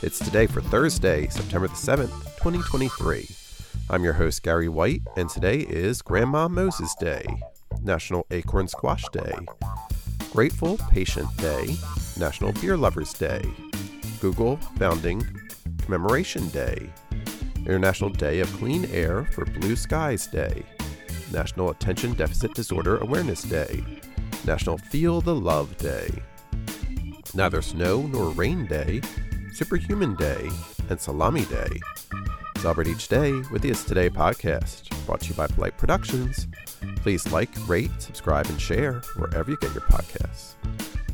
It's today for Thursday, September the 7th, 2023. I'm your host, Gary White, and today is Grandma Moses Day, National Acorn Squash Day, Grateful Patient Day, National Beer Lovers Day, Google Founding Commemoration Day, International Day of Clean Air for Blue Skies Day, National Attention Deficit Disorder Awareness Day, National Feel the Love Day, Neither Snow Nor Rain Day, Superhuman Day, and Salami Day. Celebrate each day with the It's Today podcast, brought to you by Polite Productions. Please like, rate, subscribe, and share wherever you get your podcasts.